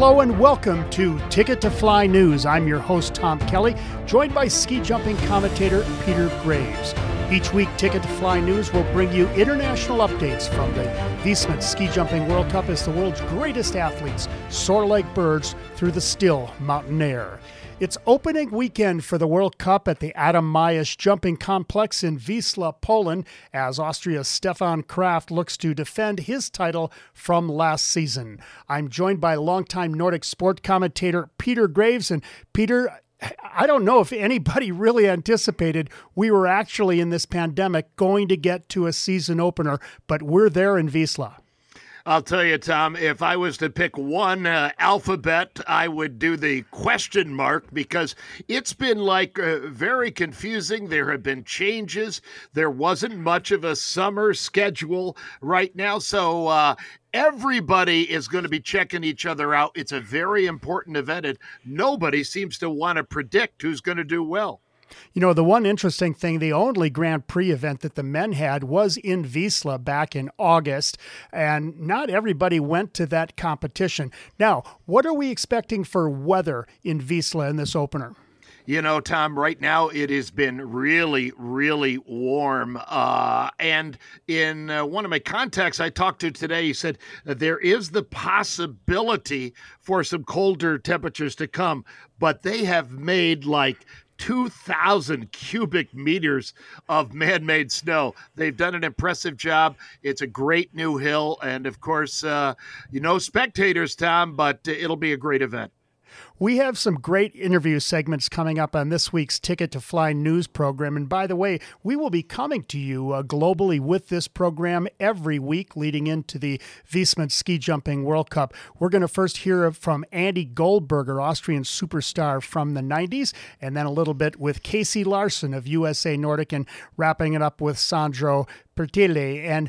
Hello and welcome to Ticket to Fly News. I'm your host, Tom Kelly, joined by ski jumping commentator Peter Graves. Each week, Ticket to Fly News will bring you international updates from the Viessmann Ski Jumping World Cup as the world's greatest athletes soar like birds through the still mountain air. It's opening weekend for the World Cup at the Adam Malysz Jumping Complex in Wisla, Poland, as Austria's Stefan Kraft looks to defend his title from last season. I'm joined by longtime Nordic sport commentator Peter Graves. And Peter, I don't know if anybody really anticipated we were actually in this pandemic going to get to a season opener, but we're there in Wisla. I'll tell you, Tom, if I was to pick one uh, alphabet, I would do the question mark because it's been like uh, very confusing. There have been changes. There wasn't much of a summer schedule right now. So, uh, Everybody is going to be checking each other out. It's a very important event, and nobody seems to want to predict who's going to do well. You know, the one interesting thing, the only Grand Prix event that the men had was in Wisla back in August, and not everybody went to that competition. Now, what are we expecting for weather in Wisla in this opener? You know, Tom, right now it has been really, really warm. Uh, and in uh, one of my contacts I talked to today, he said there is the possibility for some colder temperatures to come, but they have made like 2,000 cubic meters of man made snow. They've done an impressive job. It's a great new hill. And of course, uh, you know, spectators, Tom, but it'll be a great event. We have some great interview segments coming up on this week's Ticket to Fly news program. And by the way, we will be coming to you uh, globally with this program every week leading into the Viessmann Ski Jumping World Cup. We're going to first hear from Andy Goldberger, Austrian superstar from the 90s, and then a little bit with Casey Larson of USA Nordic, and wrapping it up with Sandro Pertile. And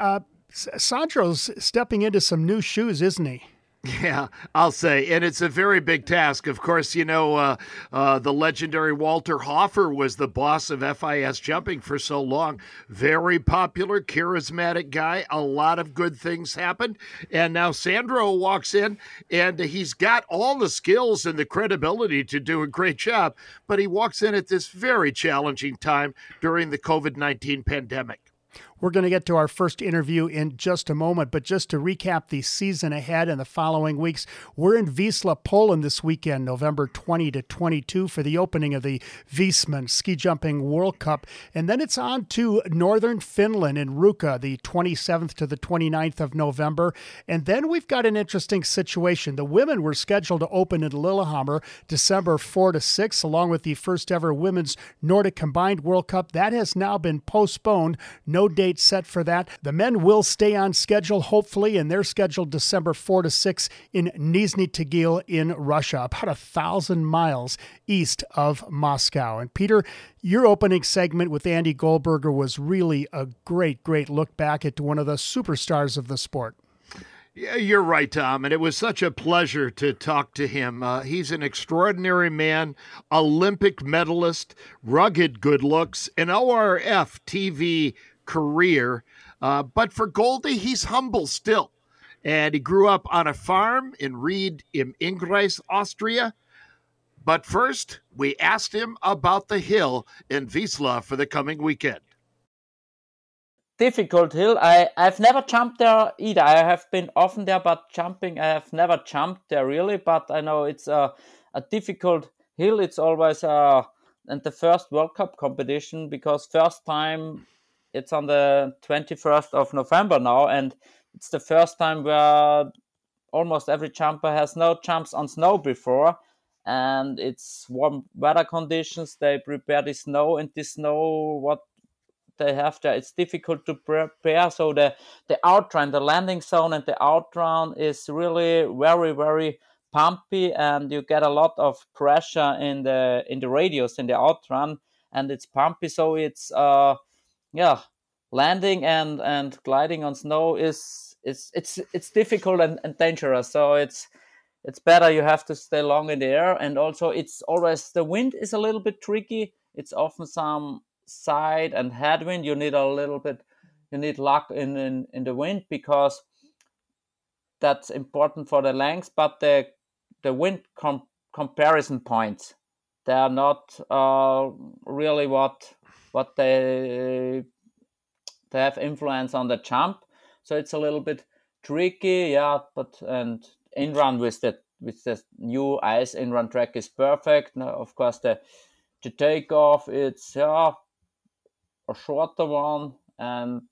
uh, Sandro's stepping into some new shoes, isn't he? Yeah, I'll say, and it's a very big task. Of course, you know uh, uh, the legendary Walter Hofer was the boss of FIS jumping for so long. Very popular, charismatic guy. A lot of good things happened, and now Sandro walks in, and he's got all the skills and the credibility to do a great job. But he walks in at this very challenging time during the COVID nineteen pandemic. We're going to get to our first interview in just a moment, but just to recap the season ahead and the following weeks, we're in Wisla, Poland this weekend, November 20 to 22, for the opening of the Viessmann Ski Jumping World Cup. And then it's on to northern Finland in Ruka, the 27th to the 29th of November. And then we've got an interesting situation. The women were scheduled to open in Lillehammer December 4 to 6, along with the first ever Women's Nordic Combined World Cup. That has now been postponed. No date date set for that. The men will stay on schedule, hopefully, and they're scheduled December 4 to 6 in Nizhny Tagil in Russia, about a thousand miles east of Moscow. And Peter, your opening segment with Andy Goldberger was really a great, great look back at one of the superstars of the sport. Yeah, you're right, Tom. And it was such a pleasure to talk to him. Uh, he's an extraordinary man, Olympic medalist, rugged good looks, an ORF TV career. Uh, but for Goldie, he's humble still. And he grew up on a farm in Ried im Innkreis, Austria. But first, we asked him about the hill in Wisla for the coming weekend. Difficult hill. I, I've never jumped there either. I have been often there, but jumping, I have never jumped there really. But I know it's a, a difficult hill. It's always uh, and the first World Cup competition because first time it's on the 21st of November now, and it's the first time where almost every jumper has no jumps on snow before. And it's warm weather conditions. They prepare the snow, and the snow, what they have there, it's difficult to prepare. So the the outrun, the landing zone, and the outrun is really very very pumpy, and you get a lot of pressure in the in the radius in the outrun, and it's pumpy. So it's uh yeah, landing and and gliding on snow is is it's it's difficult and, and dangerous. So it's it's better you have to stay long in the air, and also it's always the wind is a little bit tricky. It's often some side and headwind. You need a little bit you need luck in in, in the wind because that's important for the length, but the the wind com- comparison points they are not uh, really what what they they have influence on the jump. So it's a little bit tricky, yeah. But and in run with the with the new ice in run track is perfect. Now, of course, the the takeoff it's yeah a shorter one and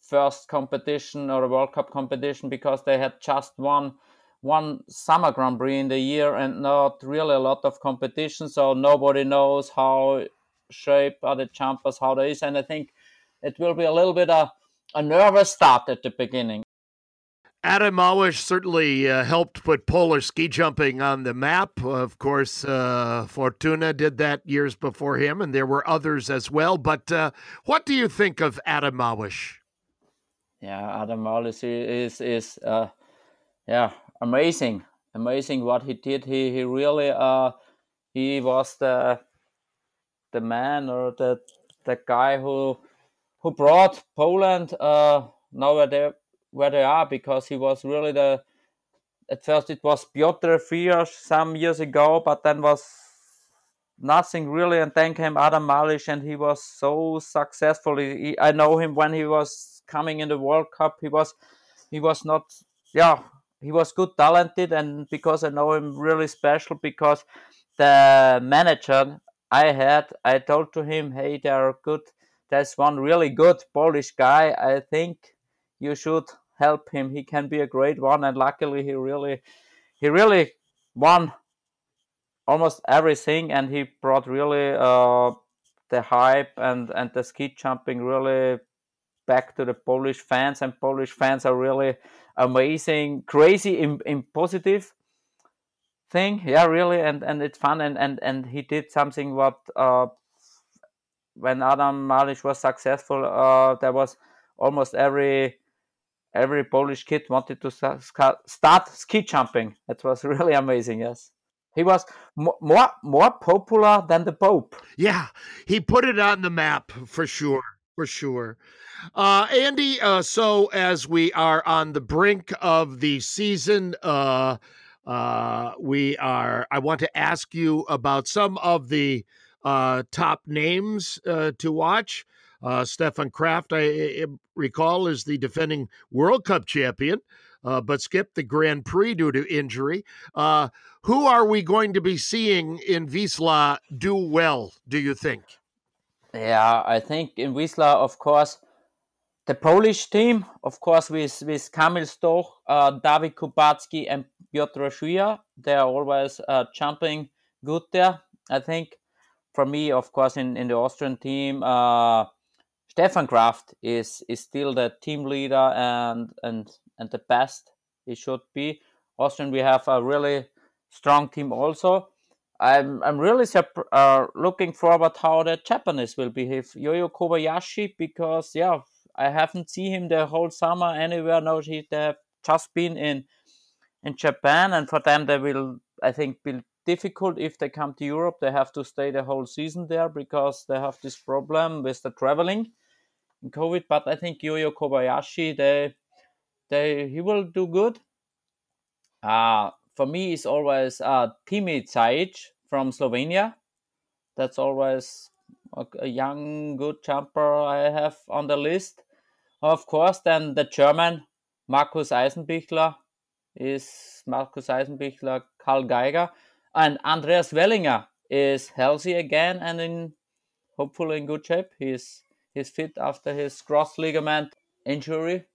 first competition or a World Cup competition because they had just one one summer Grand Prix in the year and not really a lot of competition. So nobody knows how shape the jumpers, how they is, and I think it will be a little bit a, a nervous start at the beginning. Adam Małysz certainly uh, helped put polar ski jumping on the map. Of course, uh, Fortuna did that years before him, and there were others as well. But uh, what do you think of Adam Małysz? Yeah, Adam Małysz is is uh, yeah amazing, amazing what he did. He he really uh he was the the man or the the guy who who brought Poland uh now where they where they are because he was really the at first it was Piotr Fijas some years ago, but then was nothing really, and then came Adam Malysz, and he was so successful. He, I know him when he was coming in the World Cup. He was he was not yeah he was good talented and because i know him really special because the manager i had i told to him hey there are good. There's one really good polish guy. I think you should help him. He can be a great one. And luckily he really he really won almost everything and he brought really uh, the hype and and the ski jumping really back to the polish fans. And polish fans are really amazing, crazy in, in positive thing. Yeah, really, and and it's fun. And and and he did something what uh, when Adam Malysz was successful, uh, there was almost every every Polish kid wanted to start ski jumping. It was really amazing. Yes. He was more more popular than the Pope. Yeah, he put it on the map for sure, for sure. Uh, Andy, uh, so as we are on the brink of the season, uh, uh, we are. I want to ask you about some of the uh, top names uh, to watch. Uh, Stefan Kraft, I, I, recall, is the defending World Cup champion, uh, but skipped the Grand Prix due to injury. Uh, who are we going to be seeing in Wisla do well, do you think? Yeah, I think in Wisla, of course, the Polish team, of course, with with Kamil Stoch, uh, David Kubacki, and Piotr Żyła, they are always uh, jumping good there. I think for me, of course, in, in the Austrian team, uh, Stefan Kraft is is still the team leader and and and the best he should be. Austrian, we have a really strong team also. I'm I'm really uh, looking forward how the Japanese will behave. Ryoyu Kobayashi because yeah I haven't seen him the whole summer anywhere. No, he have just been in in Japan, and for them they will, I think, be difficult if they come to Europe. They have to stay the whole season there because they have this problem with the traveling in COVID. But I think Ryoyu Kobayashi, they they he will do good. Uh for me, it's always uh, Timi Zajc from Slovenia. That's always a young, good jumper I have on the list. Of course, then the German Markus Eisenbichler is Markus Eisenbichler, Karl Geiger, and Andreas Wellinger is healthy again and in hopefully in good shape. He's he's fit after his cross ligament injury.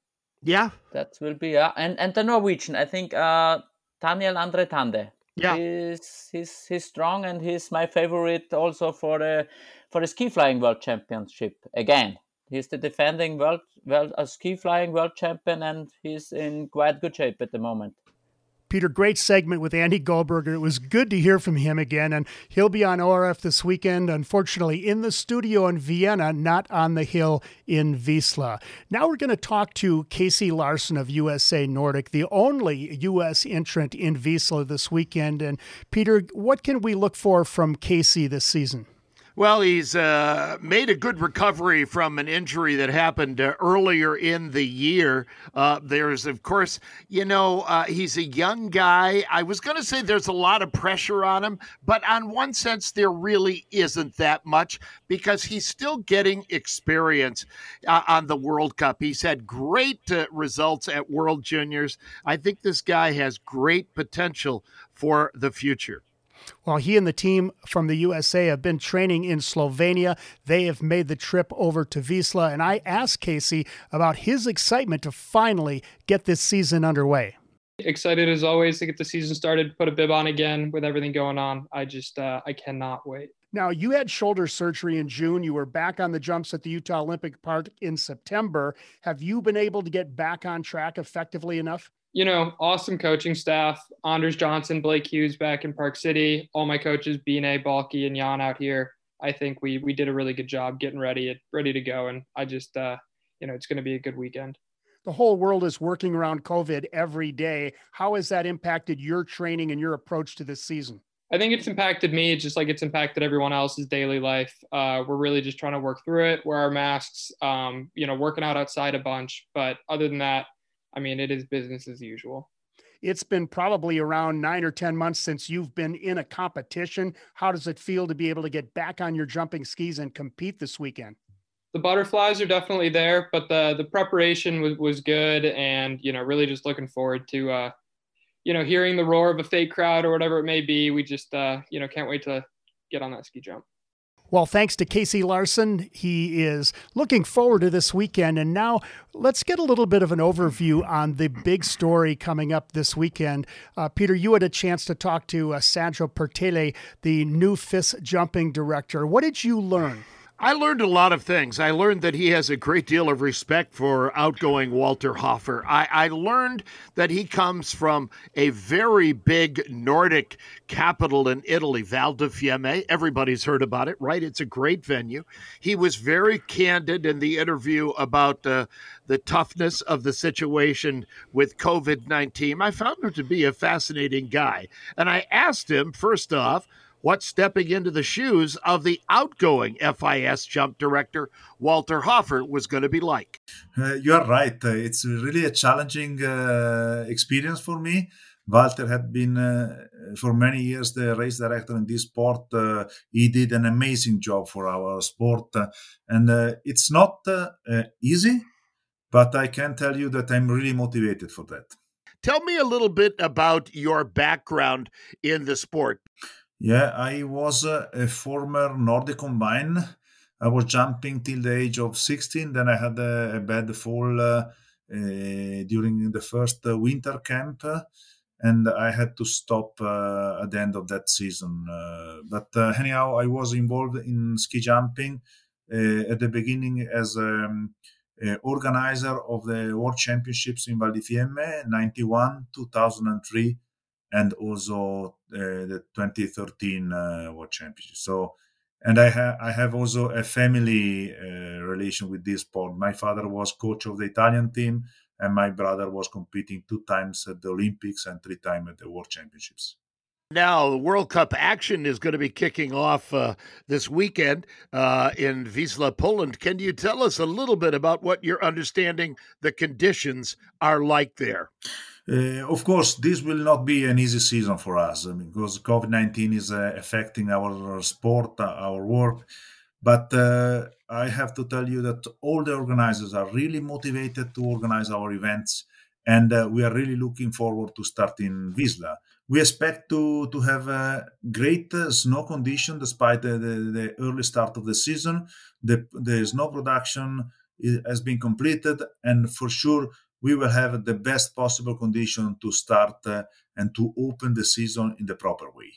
Yeah, that will be yeah. And and the Norwegian, I think uh, Daniel Andre Tande. Yeah, he's he's he's strong and he's my favorite also for the for the ski flying world championship again. He's the defending world, world ski flying world champion, and he's in quite good shape at the moment. Peter, great segment with Andy Goldberger. It was good to hear from him again, and he'll be on ORF this weekend, unfortunately, in the studio in Vienna, not on the hill in Wisla. Now we're going to talk to Casey Larson of USA Nordic, the only U.S. entrant in Wisla this weekend. And Peter, what can we look for from Casey this season? Well, he's uh, made a good recovery from an injury that happened uh, earlier in the year. Uh, there's, of course, you know, uh, he's a young guy. I was going to say there's a lot of pressure on him, but on one sense, there really isn't that much because he's still getting experience uh, on the World Cup. He's had great uh, results at World Juniors. I think this guy has great potential for the future. Well, he and the team from the USA have been training in Slovenia. They have made the trip over to Wisla, and I asked Casey about his excitement to finally get this season underway. Excited as always to get the season started, put a bib on again with everything going on. I just, uh, I cannot wait. Now, you had shoulder surgery in June. You were back on the jumps at the Utah Olympic Park in September. Have you been able to get back on track effectively enough? You know, awesome coaching staff. Anders Johnson, Blake Hughes back in Park City. All my coaches, Bine, Balky, and Jan out here. I think we we did a really good job getting ready, ready to go. And I just, uh, you know, it's going to be a good weekend. The whole world is working around COVID every day. How has that impacted your training and your approach to this season? I think it's impacted me just like it's impacted everyone else's daily life. Uh, we're really just trying to work through it, wear our masks, um, you know, working out outside a bunch. But other than that, I mean, it is business as usual. It's been probably around nine or 10 months since you've been in a competition. How does it feel to be able to get back on your jumping skis and compete this weekend? The butterflies are definitely there, but the the preparation was, was good, and you know, really just looking forward to, uh, you know, hearing the roar of a fake crowd or whatever it may be. We just, uh, you know, can't wait to get on that ski jump. Well, thanks to Casey Larson. He is looking forward to this weekend. And now let's get a little bit of an overview on the big story coming up this weekend. Uh, Peter, you had a chance to talk to uh, Sandro Pertile, the new FIS jumping director. What did you learn? I learned a lot of things. I learned that he has a great deal of respect for outgoing Walter Hofer. I, I, learned that he comes from a very big Nordic capital in Italy, Val di Fiemme. Everybody's heard about it, right? It's a great venue. He was very candid in the interview about uh, the toughness of the situation with COVID 19. I found him to be a fascinating guy. And I asked him, first off, what stepping into the shoes of the outgoing FIS jump director, Walter Hofer, was going to be like. Uh, you are right. Uh, it's really a challenging uh, experience for me. Walter had been uh, for many years the race director in this sport. Uh, he did an amazing job for our sport, uh, and it's not easy, but I can tell you that I'm really motivated for that. Tell me a little bit about your background in the sport. Yeah, I was uh, a former Nordic combine. I was jumping till the age of 16. Then I had a, a bad fall uh, uh, during the first uh, winter camp, and I had to stop uh, at the end of that season. Uh, but anyhow, I was involved in ski jumping at the beginning as um, organizer of the World Championships in Val di Fiemme, 91, 2003 and also uh, the 2013 uh, World Championship. So, and I have I have also a family uh, relation with this sport. My father was coach of the Italian team, and my brother was competing two times at the Olympics and three times at the World Championships. Now, the World Cup action is going to be kicking off uh, this weekend uh, in Wisla, Poland. Can you tell us a little bit about what you're understanding the conditions are like there? Uh, of course, this will not be an easy season for us uh, because COVID 19 is uh, affecting our sport, uh, our work. But uh, I have to tell you that all the organizers are really motivated to organize our events, and uh, we are really looking forward to starting Wisla. We expect to, to have a great snow condition despite the, the, the, early start of the season. The, the snow production has been completed, and for sure, we will have the best possible condition to start uh, and to open the season in the proper way.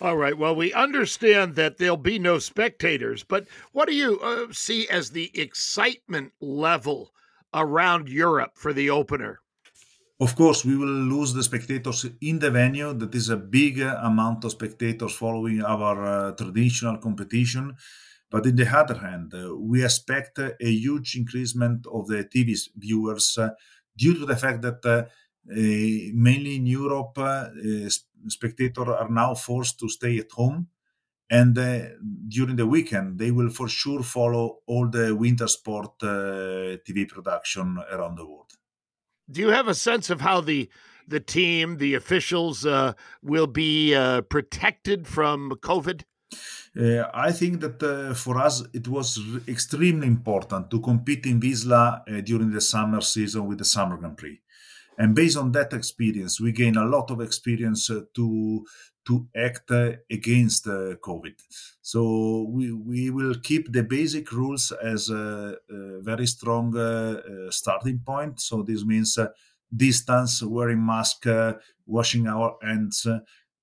All right. Well, we understand that there'll be no spectators, but what do you uh, see as the excitement level around Europe for the opener? Of course, we will lose the spectators in the venue. That is a big amount of spectators following our uh, traditional competition. But in the other hand, uh, we expect a huge increasement of the TV viewers uh, due to the fact that uh, mainly in Europe, spectators are now forced to stay at home. And uh, during the weekend they will for sure follow all the winter sport uh, tv production around the world. Do you have a sense of how the the team the officials uh, will be protected from covid uh, I think that uh, for us it was extremely important to compete in Wisla uh, during the summer season with the Summer Grand Prix. And based on that experience, we gain a lot of experience to to act uh, against uh, COVID. So we, we will keep the basic rules as a, a very strong uh, starting point. So this means distance, wearing mask, washing our hands,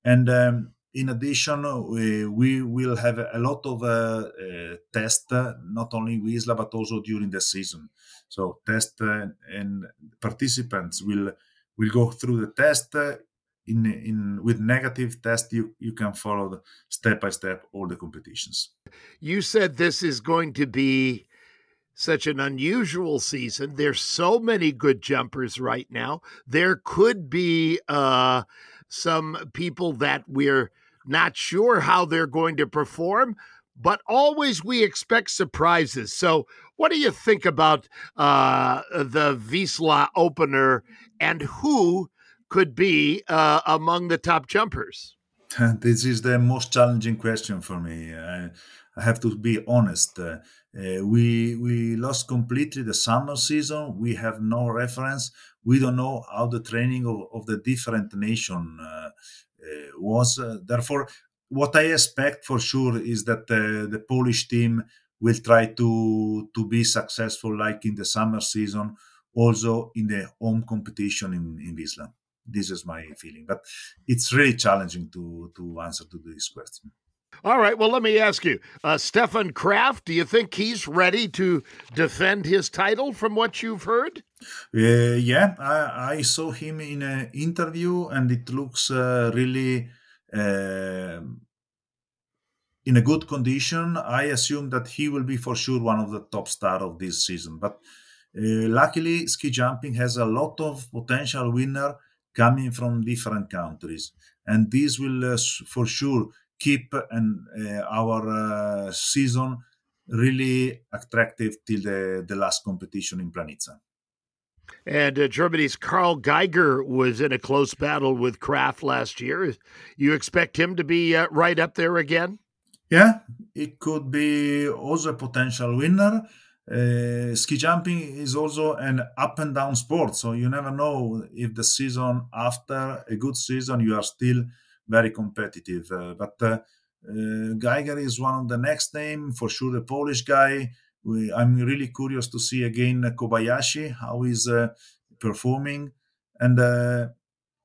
and um, in addition, we, we, will have a lot of uh, uh, tests, not only with Wisla but also during the season. So test uh, and participants will will go through the test. In in with negative test you you can follow the step by step all the competitions. You said this is going to be such an unusual season. There's so many good jumpers right now. There could be uh some people that we're not sure how they're going to perform but always we expect surprises so what do you think about uh the Wisla opener and who could be uh, among the top jumpers? This is the most challenging question for me. I, I have to be honest. Uh, uh, we we lost completely the summer season. We have no reference. We don't know how the training of, of the different nation uh, uh was. Therefore, what I expect for sure is that the Polish team will try to to be successful like in the summer season, also in the home competition in in Wisla this is my feeling but it's really challenging to to answer to this question all right well let me ask you uh, stefan kraft do you think he's ready to defend his title from what you've heard uh, yeah I, I, saw him in an interview and it looks uh, really uh, in a good condition i assume that he will be for sure one of the top star of this season but uh, luckily ski jumping has a lot of potential winner coming from different countries. And this will uh, for sure keep an, uh, our uh, season really attractive till the, the last competition in Planica. And uh, Germany's Karl Geiger was in a close battle with Kraft last year. You expect him to be uh, right up there again? Yeah, it could be also a potential winner uh, ski jumping is also an up and down sport so you never know if the season after a good season you are still very competitive uh, but uh, uh geiger is one of the next name for sure the polish guy. We, i'm really curious to see again kobayashi how he's performing. And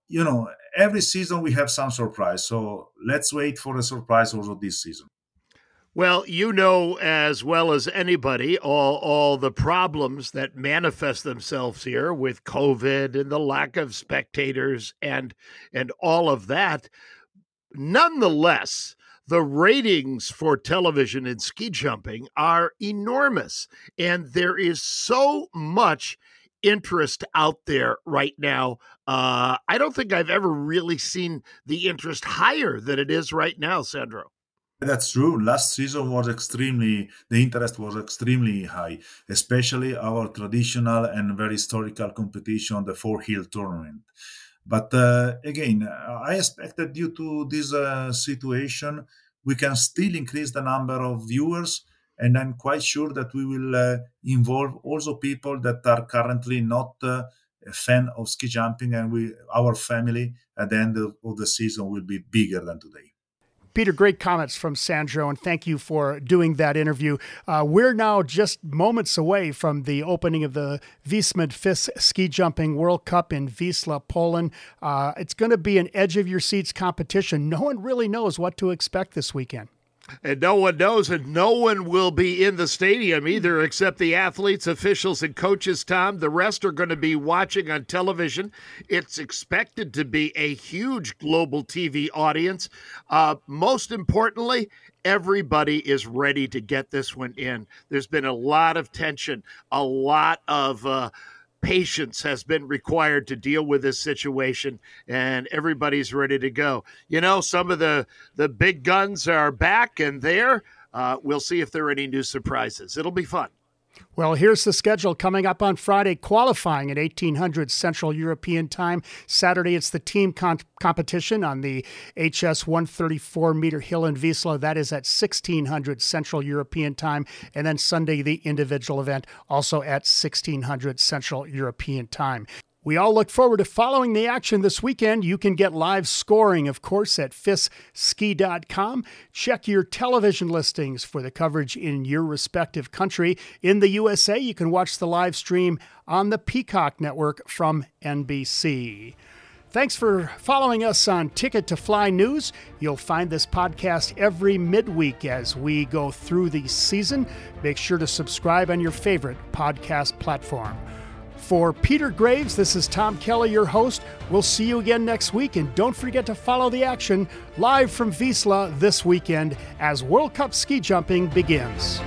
you know every season we have some surprise so let's wait for a surprise also this season. Well, you know as well as anybody all all the problems that manifest themselves here with COVID and the lack of spectators and and all of that. Nonetheless, the ratings for television and ski jumping are enormous and there is so much interest out there right now. Uh, I don't think I've ever really seen the interest higher than it is right now, Sandro. That's true. Last season was extremely, the interest was extremely high, especially our traditional and very historical competition, the Four Hill tournament. But uh, again, I expect that due to this uh, situation, we can still increase the number of viewers. And I'm quite sure that we will uh, involve also people that are currently not uh, a fan of ski jumping, and we, our family at the end of, of the season will be bigger than today. Peter, great comments from Sandro, and thank you for doing that interview. Uh, we're now just moments away from the opening of the Viessmann FIS Ski Jumping World Cup in Wisla, Poland. Uh, it's going to be an edge of your seats competition. No one really knows what to expect this weekend. And no one knows, and no one will be in the stadium either, except the athletes, officials, and coaches, Tom. The rest are going to be watching on television. It's expected to be a huge global TV audience. Uh, most importantly, everybody is ready to get this one in. There's been a lot of tension, a lot of. Uh, patience has been required to deal with this situation, and everybody's ready to go. You know, some of the the big guns are back and there. Uh, we'll see if there are any new surprises. It'll be fun. Well, here's the schedule coming up on Friday qualifying at 1800 Central European Time. Saturday, it's the team competition on the HS 134 meter hill in Wisla. That is at 1600 Central European Time. And then Sunday, the individual event, also at 1600 Central European Time. We all look forward to following the action this weekend. You can get live scoring, of course, at fisski.com. Check your television listings for the coverage in your respective country. In the USA, you can watch the live stream on the Peacock Network from NBC. Thanks for following us on Ticket to Fly News. You'll find this podcast every midweek as we go through the season. Make sure to subscribe on your favorite podcast platform. For Peter Graves, this is Tom Kelly, your host. We'll see you again next week, and don't forget to follow the action live from Wisla this weekend as World Cup ski jumping begins.